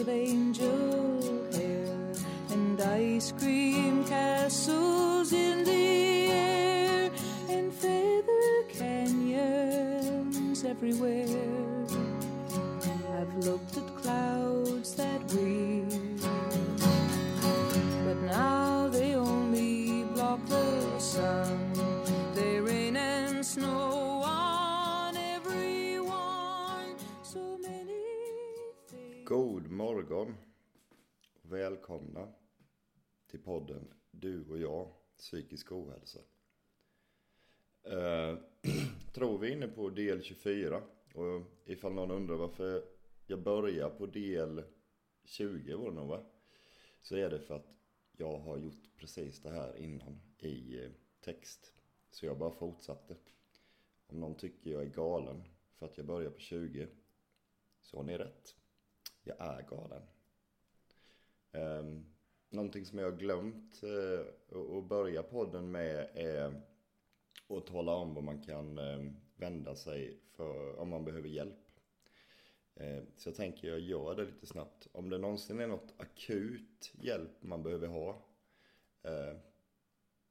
of angels. Morgon. Välkomna till podden Du och jag, psykisk ohälsa. Eh, tror vi är inne på del 24. Och ifall någon undrar varför jag börjar på del 20 var det nog va? Så är det för att jag har gjort precis det här innan i eh, text. Så jag bara fortsatte. Om någon tycker jag är galen för att jag börjar på 20 så har ni rätt. Jag är galen. Um, någonting som jag har glömt uh, att börja podden med är att tala om vad man kan uh, vända sig för om man behöver hjälp. Uh, så jag tänker jag gör det lite snabbt. Om det någonsin är något akut hjälp man behöver ha. Uh,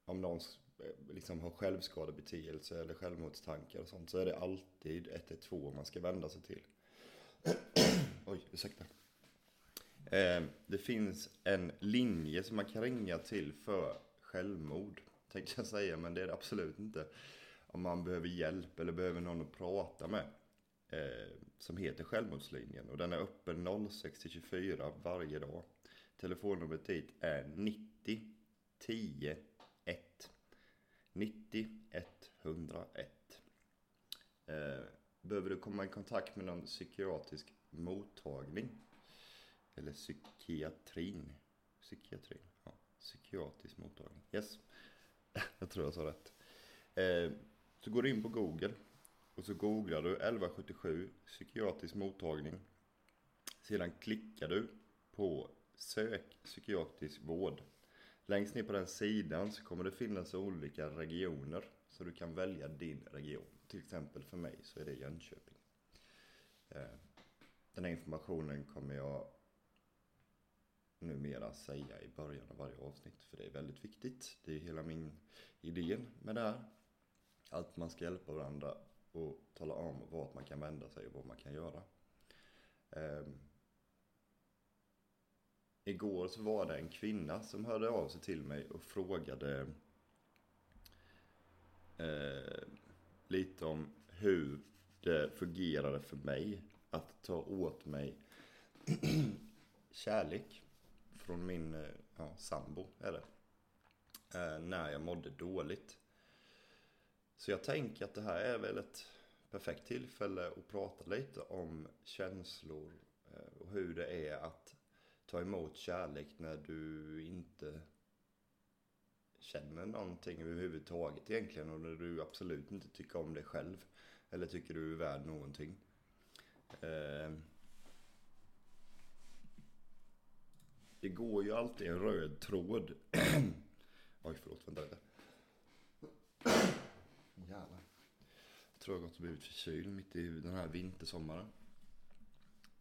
om någon eh, liksom har självskadebeteelse eller självmordstankar och sånt så är det alltid 112 man ska vända sig till. Oj, ursäkta. Eh, det finns en linje som man kan ringa till för självmord. Tänkte jag säga, men det är det absolut inte. Om man behöver hjälp eller behöver någon att prata med. Eh, som heter Självmordslinjen. Och den är öppen 06 24 varje dag. Telefonnumret dit är 90 10 1. 90 101. Eh, behöver du komma i kontakt med någon psykiatrisk mottagning eller psykiatrin. Psykiatrin. Ja, psykiatrisk mottagning. Yes. Jag tror jag sa rätt. Eh, så går du in på Google och så googlar du 1177 psykiatrisk mottagning. Sedan klickar du på sök psykiatrisk vård. Längst ner på den sidan så kommer det finnas olika regioner. Så du kan välja din region. Till exempel för mig så är det Jönköping. Eh, den här informationen kommer jag numera säga i början av varje avsnitt. För det är väldigt viktigt. Det är hela min idé med det här. Att man ska hjälpa varandra och tala om vart man kan vända sig och vad man kan göra. Um, igår så var det en kvinna som hörde av sig till mig och frågade uh, lite om hur det fungerade för mig att ta åt mig kärlek från min eh, ja, sambo. eller. Eh, när jag mådde dåligt. Så jag tänker att det här är väl ett perfekt tillfälle att prata lite om känslor eh, och hur det är att ta emot kärlek när du inte känner någonting överhuvudtaget egentligen och när du absolut inte tycker om dig själv eller tycker du är värd någonting. Eh, det går ju alltid en röd tråd. Oj, förlåt, vänta lite. Jävlar. Jag tror jag har gått och blivit förkyld mitt i den här vintersommaren.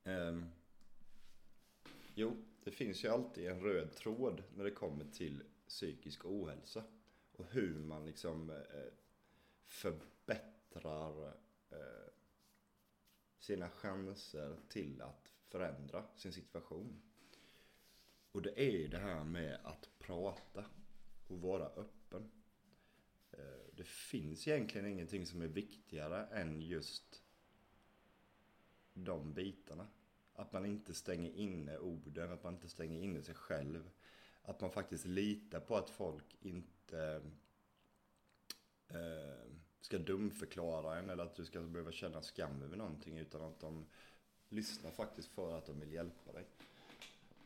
Eh, jo, det finns ju alltid en röd tråd när det kommer till psykisk ohälsa. Och hur man liksom eh, förbättrar eh, sina chanser till att förändra sin situation. Och det är ju det här med att prata och vara öppen. Eh, det finns egentligen ingenting som är viktigare än just de bitarna. Att man inte stänger inne orden, att man inte stänger inne sig själv. Att man faktiskt litar på att folk inte eh, ska dumförklara en eller att du ska behöva känna skam över någonting utan att de lyssnar faktiskt för att de vill hjälpa dig.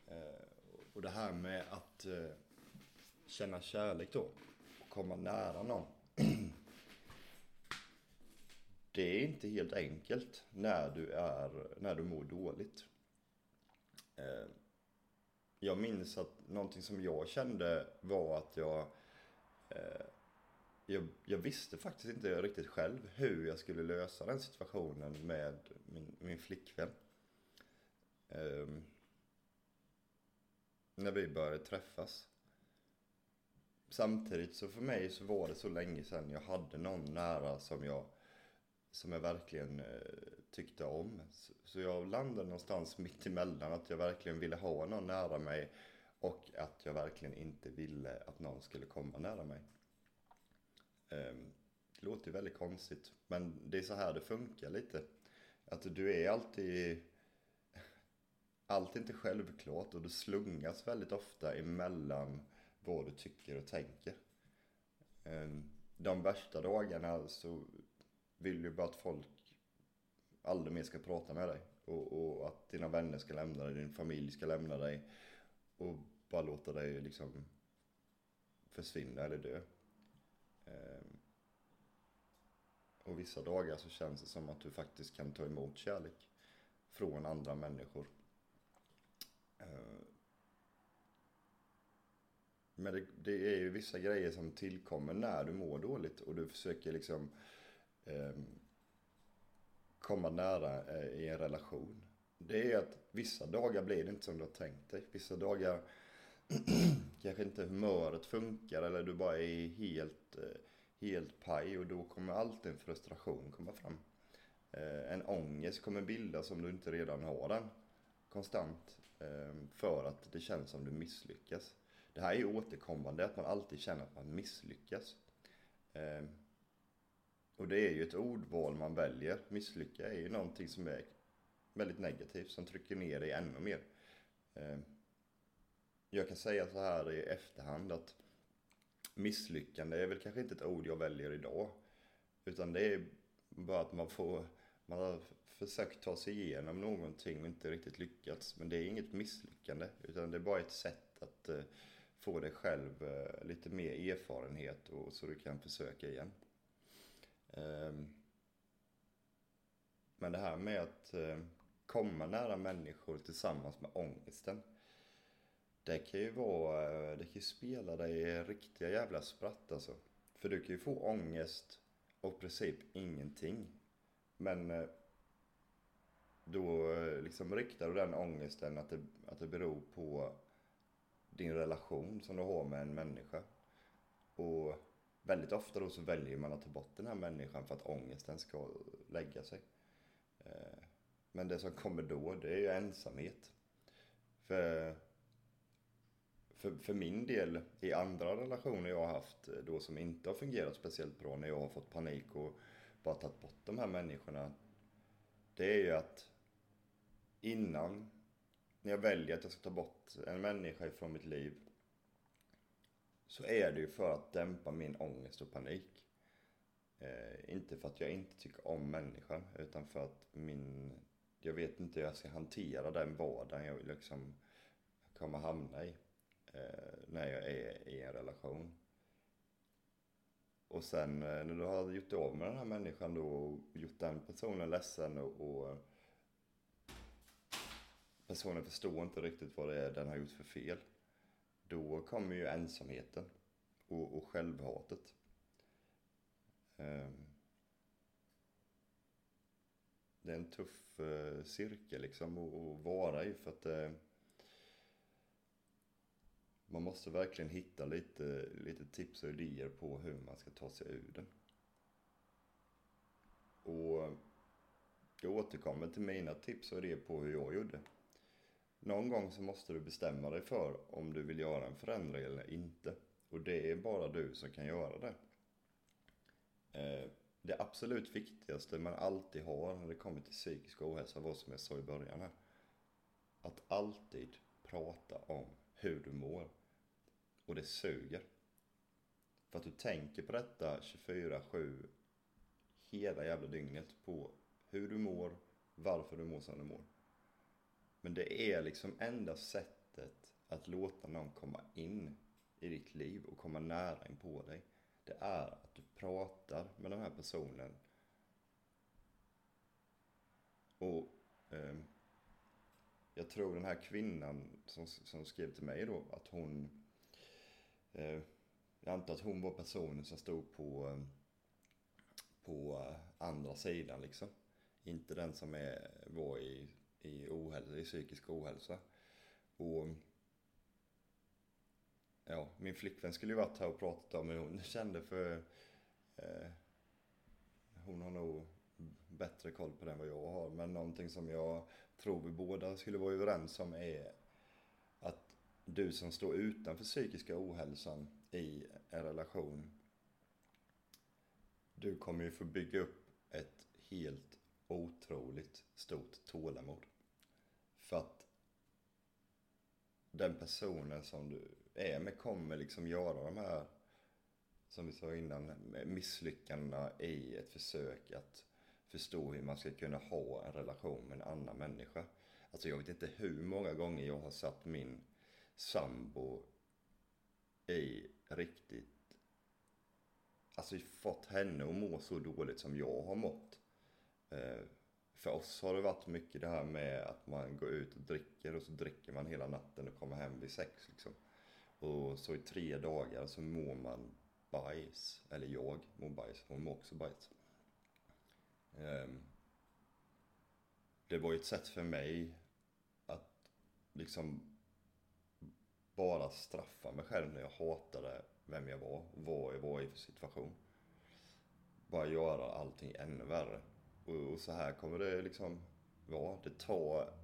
Eh, och det här med att eh, känna kärlek då, och komma nära någon. det är inte helt enkelt när du, är, när du mår dåligt. Eh, jag minns att någonting som jag kände var att jag jag, jag, visste faktiskt inte riktigt själv hur jag skulle lösa den situationen med min, min flickvän. Um, när vi började träffas. Samtidigt så för mig så var det så länge sedan jag hade någon nära som jag, som jag verkligen uh, tyckte om. Så, så jag landade någonstans mitt emellan att jag verkligen ville ha någon nära mig och att jag verkligen inte ville att någon skulle komma nära mig. Ehm, det låter ju väldigt konstigt, men det är så här det funkar lite. Att du är alltid allt är inte självklart och du slungas väldigt ofta emellan vad du tycker och tänker. Ehm, de värsta dagarna så vill du bara att folk aldrig mer ska prata med dig. Och, och, att dina vänner ska lämna dig, din familj ska lämna dig. Och bara låta dig liksom försvinna eller dö. Ehm, och vissa dagar så känns det som att du faktiskt kan ta emot kärlek från andra människor. Ehm, men det, det, är ju vissa grejer som tillkommer när du mår dåligt och du försöker liksom eh, komma nära eh, i en relation. Det är att vissa dagar blir det inte som du har tänkt dig. Vissa dagar kanske inte humöret funkar eller du bara är helt, Eh, helt paj och då kommer alltid en frustration komma fram. Eh, en ångest kommer bildas om du inte redan har den konstant eh, för att det känns som du misslyckas. Det här är ju återkommande, att man alltid känner att man misslyckas. Och det är ju ett ordval man väljer. Misslycka är ju någonting som är väldigt negativt, som trycker ner dig ännu mer. Jag kan säga så här i efterhand att misslyckande är väl kanske inte ett ord jag väljer idag. Utan det är bara att man får, man har försökt ta sig igenom någonting och inte riktigt lyckats. Men det är inget misslyckande, utan det är bara ett sätt att eh, få dig själv eh, lite mer erfarenhet och så du kan försöka igen. Ehm, men det här med att eh, komma nära människor tillsammans med ångesten. Det kan ju vara, eh, det kan ju spela dig riktiga jävla spratt alltså. För du kan ju få ångest och i princip ingenting. Men eh, då eh, liksom riktar du den ångesten att det, att det beror på din relation som du har med en människa. Och väldigt ofta då så väljer man att ta bort den här människan för att ångesten ska lägga sig. Men det som kommer då, det är ju ensamhet. För, för, för min del, i andra relationer jag har haft eh, då som inte har fungerat speciellt bra, när jag har fått panik och bara tagit bort de här människorna. Det är ju att innan när jag väljer att jag ska ta bort en människa ifrån mitt liv så är det ju för att dämpa min ångest och panik. Eh, inte för att jag inte tycker om människan utan för att min, jag vet inte hur jag ska hantera den vardagen jag liksom kommer hamna i Eh, när jag är i en relation. Och sen eh, när du har gjort av med den här människan då och gjort den personen ledsen och, och eh, personen förstår inte riktigt vad det är den har gjort för fel. Då kommer ju ensamheten och, och självhatet. Ehm, det är en tuff eh, cirkel liksom att, vara i för att uh, man måste verkligen hitta lite, lite tips och idéer på hur man ska ta sig ur den. Och jag återkommer till mina tips och idéer på hur jag gjorde. Någon gång så måste du bestämma dig för om du vill göra en förändring eller inte. Och det är bara du som kan göra det. Eh, det absolut viktigaste man alltid har när det kommer till psykisk ohälsa var som jag sa i början här. Att alltid prata om hur du mår. Och det suger. För att du tänker på detta 24-7 hela jävla dygnet på hur du mår, varför du mår som du mår. Men det är liksom enda sättet att låta någon komma in i ditt liv och komma nära in på dig. Det är att du pratar med den här personen. Och eh, jag tror den här kvinnan som, som skrev till mig då att hon Eh, jag antar att hon var personen som stod på, eh, på eh, andra sidan liksom. Inte den som är, var i i, ohälsa, i psykisk ohälsa. Och ja, min flickvän skulle ju varit här och pratat om hur hon kände för eh, hon har nog bättre koll på det än vad jag har. Men någonting som jag tror vi båda skulle vara överens om är du som står utanför psykiska ohälsan i en relation du kommer ju få bygga upp ett helt otroligt stort tålamod. För att den personen som du är med kommer liksom göra de här, som vi sa innan, misslyckandena i ett försök att förstå hur man ska kunna ha en relation med en annan människa. Alltså jag vet inte hur många gånger jag har satt min sambo i riktigt Alltså fått henne att må så dåligt som jag har mått. Eh, för oss har det varit mycket det här med att man går ut och dricker och så dricker man hela natten och kommer hem vid sex liksom. Och så i tre dagar så mår man bajs. Eller jag mår bajs, hon mår också bajs. Eh, det var ju ett sätt för mig att liksom bara straffa mig själv när jag hatade vem jag var, vad jag var i för situation. Bara göra allting ännu värre. Och, och så här kommer det liksom vara. Det tar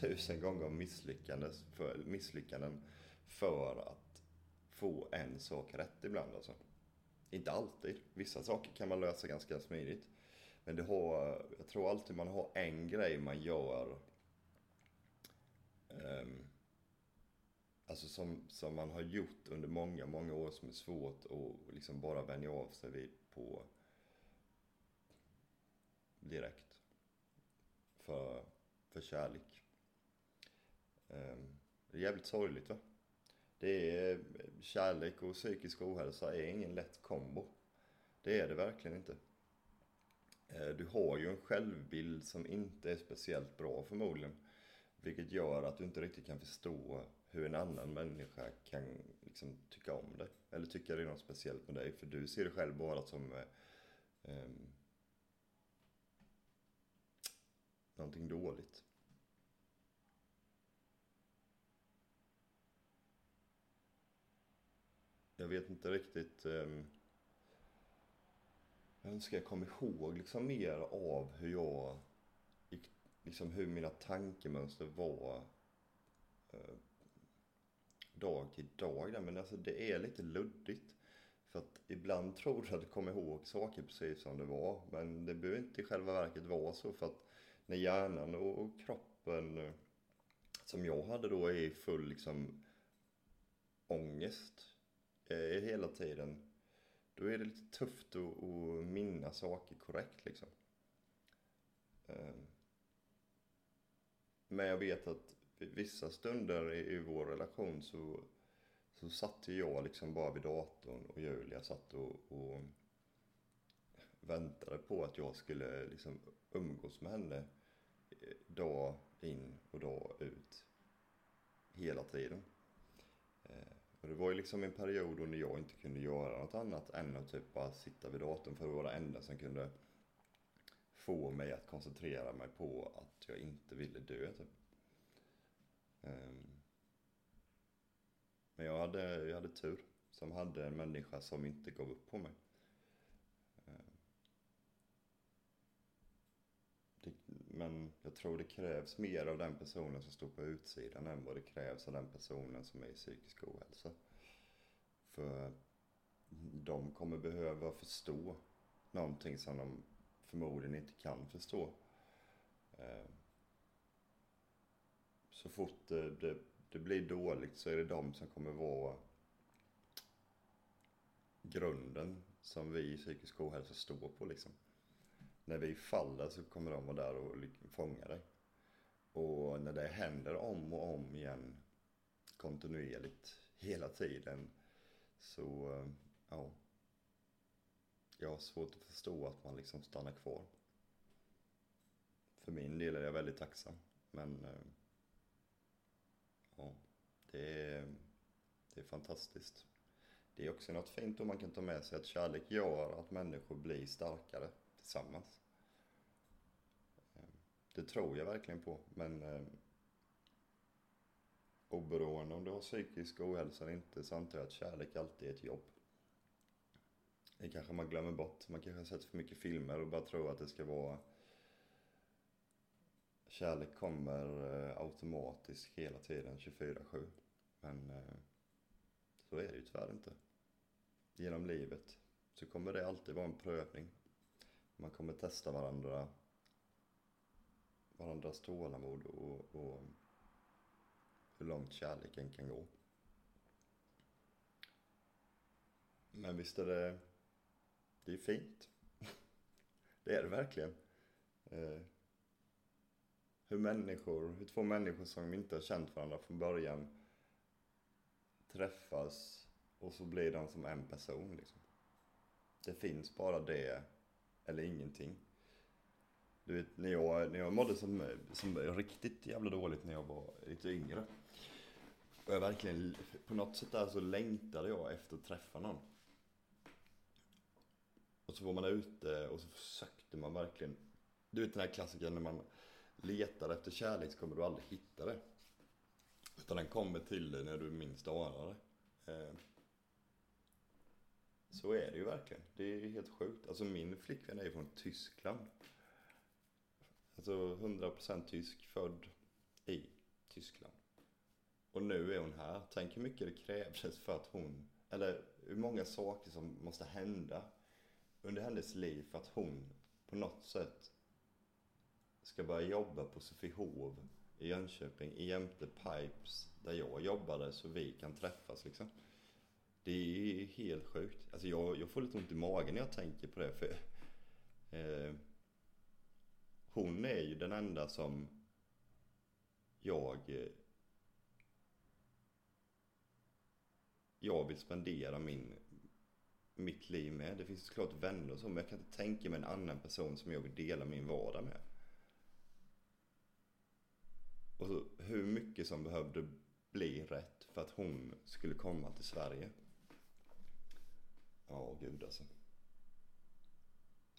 tusen gånger misslyckandes för, misslyckanden för att få en sak rätt ibland alltså. Inte alltid. Vissa saker kan man lösa ganska smidigt. Men det har, jag tror alltid man har en grej man gör um, Alltså som, som man har gjort under många, många år som är svårt att liksom bara vänja av sig vid på direkt. För, för kärlek. Ehm, det är jävligt sorgligt va? Det är, kärlek och psykisk ohälsa är ingen lätt kombo. Det är det verkligen inte. Eh, du har ju en självbild som inte är speciellt bra förmodligen. Vilket gör att du inte riktigt kan förstå hur en annan människa kan liksom tycka om det. Eller tycka det är något speciellt med dig. För du ser dig själv bara som eh, um, någonting dåligt. Jag vet inte riktigt um, jag önskar jag kom ihåg liksom mer av hur jag liksom hur mina tankemönster var eh, dag till dag där. Men alltså det är lite luddigt. För att ibland tror du att du kommer ihåg saker precis som det var. Men det behöver inte i själva verket vara så. För att när hjärnan och kroppen, eh, som jag hade då, är i full liksom ångest eh, hela tiden. Då är det lite tufft att, att minnas saker korrekt liksom. Eh, men jag vet att vissa stunder i, i vår relation så, så satt jag liksom bara vid datorn och Julia satt och, och väntade på att jag skulle liksom umgås med henne eh, dag in och dag ut. Hela tiden. Eh, och det var ju liksom en period då när jag inte kunde göra något annat än att typ bara sitta vid datorn för det var det enda som kunde få mig att koncentrera mig på att jag inte ville dö typ. Ehm, men jag hade, jag hade tur som hade en människa som inte gav upp på mig. Ehm, det, men jag tror det krävs mer av den personen som står på utsidan än vad det krävs av den personen som är i psykisk ohälsa. För de kommer behöva förstå någonting som de förmodligen inte kan förstå. Ehm, så fort det, det, det, blir dåligt så är det de som kommer vara grunden som vi i psykisk ohälsa står på liksom. När vi faller så kommer de vara där och fånga dig. Och när det händer om och om igen kontinuerligt hela tiden så, eh, ja. Jag har svårt att förstå att man liksom stannar kvar. För min del är jag väldigt tacksam. Men eh, Ja, det är, det är fantastiskt. Det är också något fint om man kan ta med sig att kärlek gör att människor blir starkare tillsammans. Eh, det tror jag verkligen på, men... Eh, oberoende om du har psykisk ohälsa eller inte så antar jag att kärlek alltid är ett jobb. Det kanske man glömmer bort. Man kanske har sett för mycket filmer och bara tror att det ska vara Kärlek kommer eh, automatiskt hela tiden 24-7. Men eh, så är det ju tyvärr inte. Genom livet så kommer det alltid vara en prövning. Man kommer testa varandra, varandras tålamod och, och hur långt kärleken kan gå. Men visst är det, det är fint. Det är det verkligen. Eh, hur människor, hur två människor som inte har känt varandra från början träffas och så blir de som en person liksom. Det finns bara det eller ingenting. Du vet, när jag, när jag mådde som, som riktigt jävla dåligt när jag var lite yngre. Och jag verkligen, på något sätt där så längtade jag efter att träffa någon. Och så var man ute och så försökte man verkligen, du vet den här klassikern när man letar efter kärlek så kommer du aldrig hitta det. Utan den kommer till dig när du minst anar det. Eh, så är det ju verkligen. Det är helt sjukt. Alltså min flickvän är ju från Tyskland. Alltså 100% tysk, född i Tyskland. Och nu är hon här. Tänk hur mycket det krävdes för att hon, eller hur många saker som måste hända under hennes liv för att hon på något sätt ska börja jobba på Sofiehov i Jönköping jämte Pipes där jag jobbade så vi kan träffas liksom. Det är helt sjukt. Alltså jag, jag får lite ont i magen när jag tänker på det för eh, hon är ju den enda som jag eh, jag vill spendera min, mitt liv med. Det finns såklart vänner och så, men jag kan inte tänka mig en annan person som jag vill dela min vardag med. Och så, hur mycket som behövde bli rätt för att hon skulle komma till Sverige. Ja, gud alltså.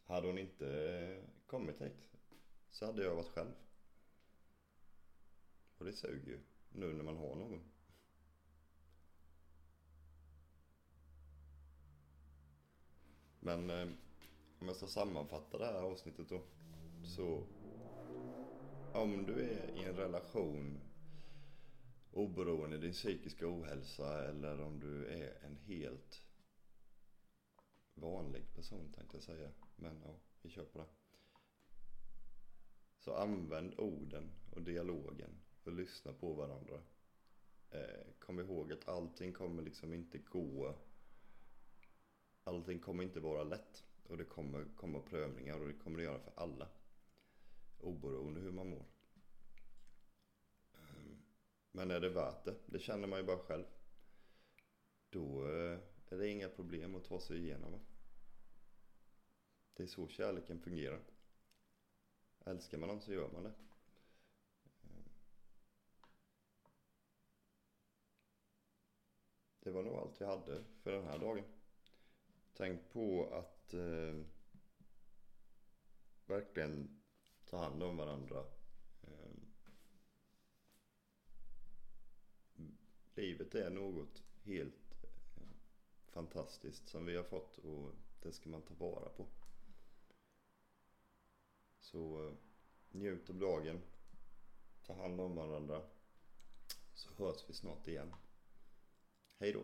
Hade hon inte kommit hit så hade jag varit själv. Och det suger ju, nu när man har någon. Men eh, om jag ska sammanfatta det här avsnittet då. Så om du är i en relation oberoende din psykiska ohälsa eller om du är en helt vanlig person tänkte jag säga. Men ja, vi kör på det. Så använd orden och dialogen och lyssna på varandra. Eh, kom ihåg att allting kommer liksom inte gå allting kommer inte vara lätt. Och det kommer komma prövningar och det kommer det göra för alla. Oberoende hur man mår. Ehm, men är det värt det? Det känner man ju bara själv. Då eh, är det inga problem att ta sig igenom. Det är så kärleken fungerar. Älskar man någon så gör man det. Ehm. Det var nog allt jag hade för den här dagen. Tänk på att eh, verkligen ta hand om varandra. Eh, livet är något helt eh, fantastiskt som vi har fått och det ska man ta vara på. Så eh, njut av dagen. Ta hand om varandra. Så hörs vi snart igen. Hej då.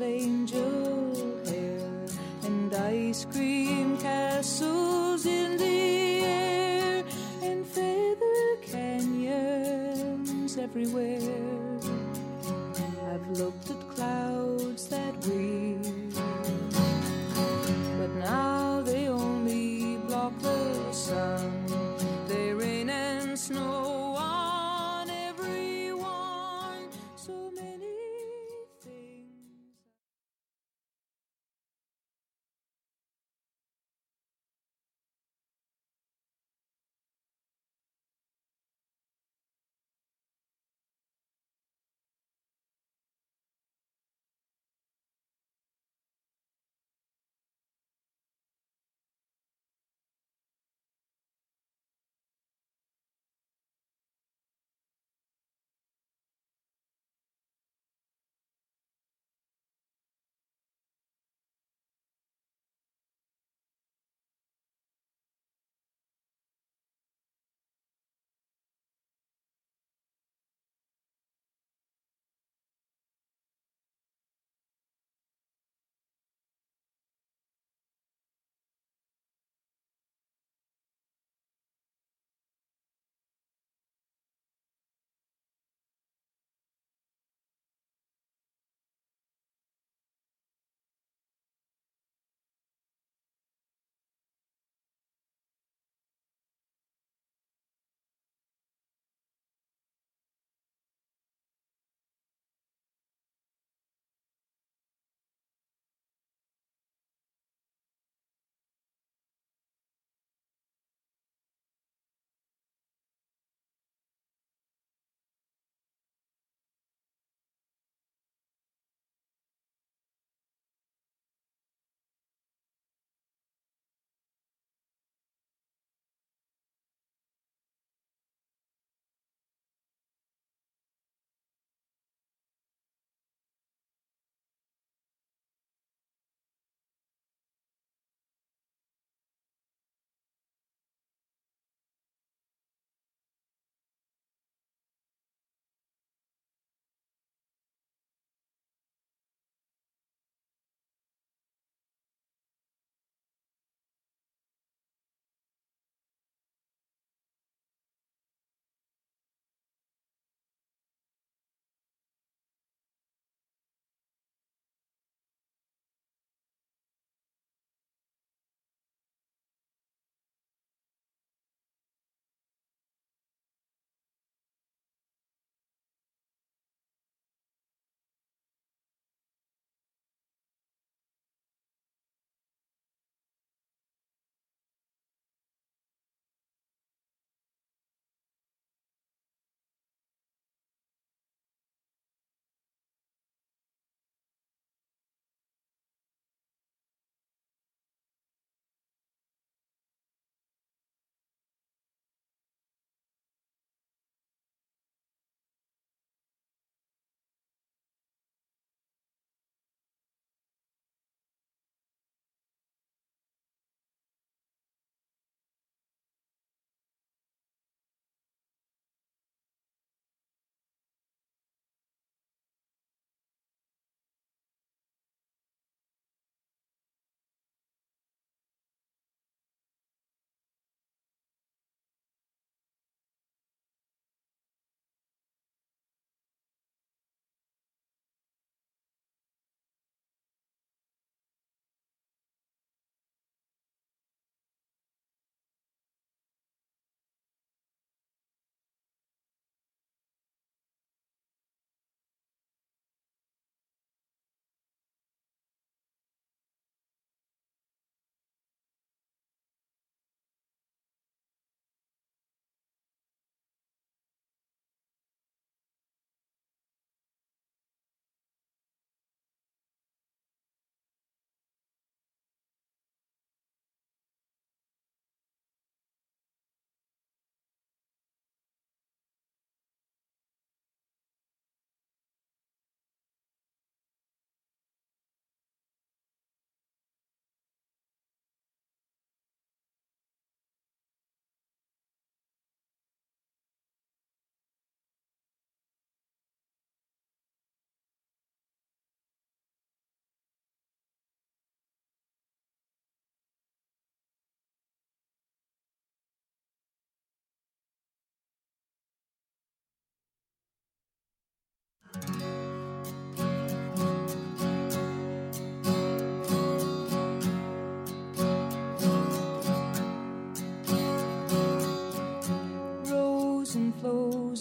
Angel. angels.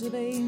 Baby.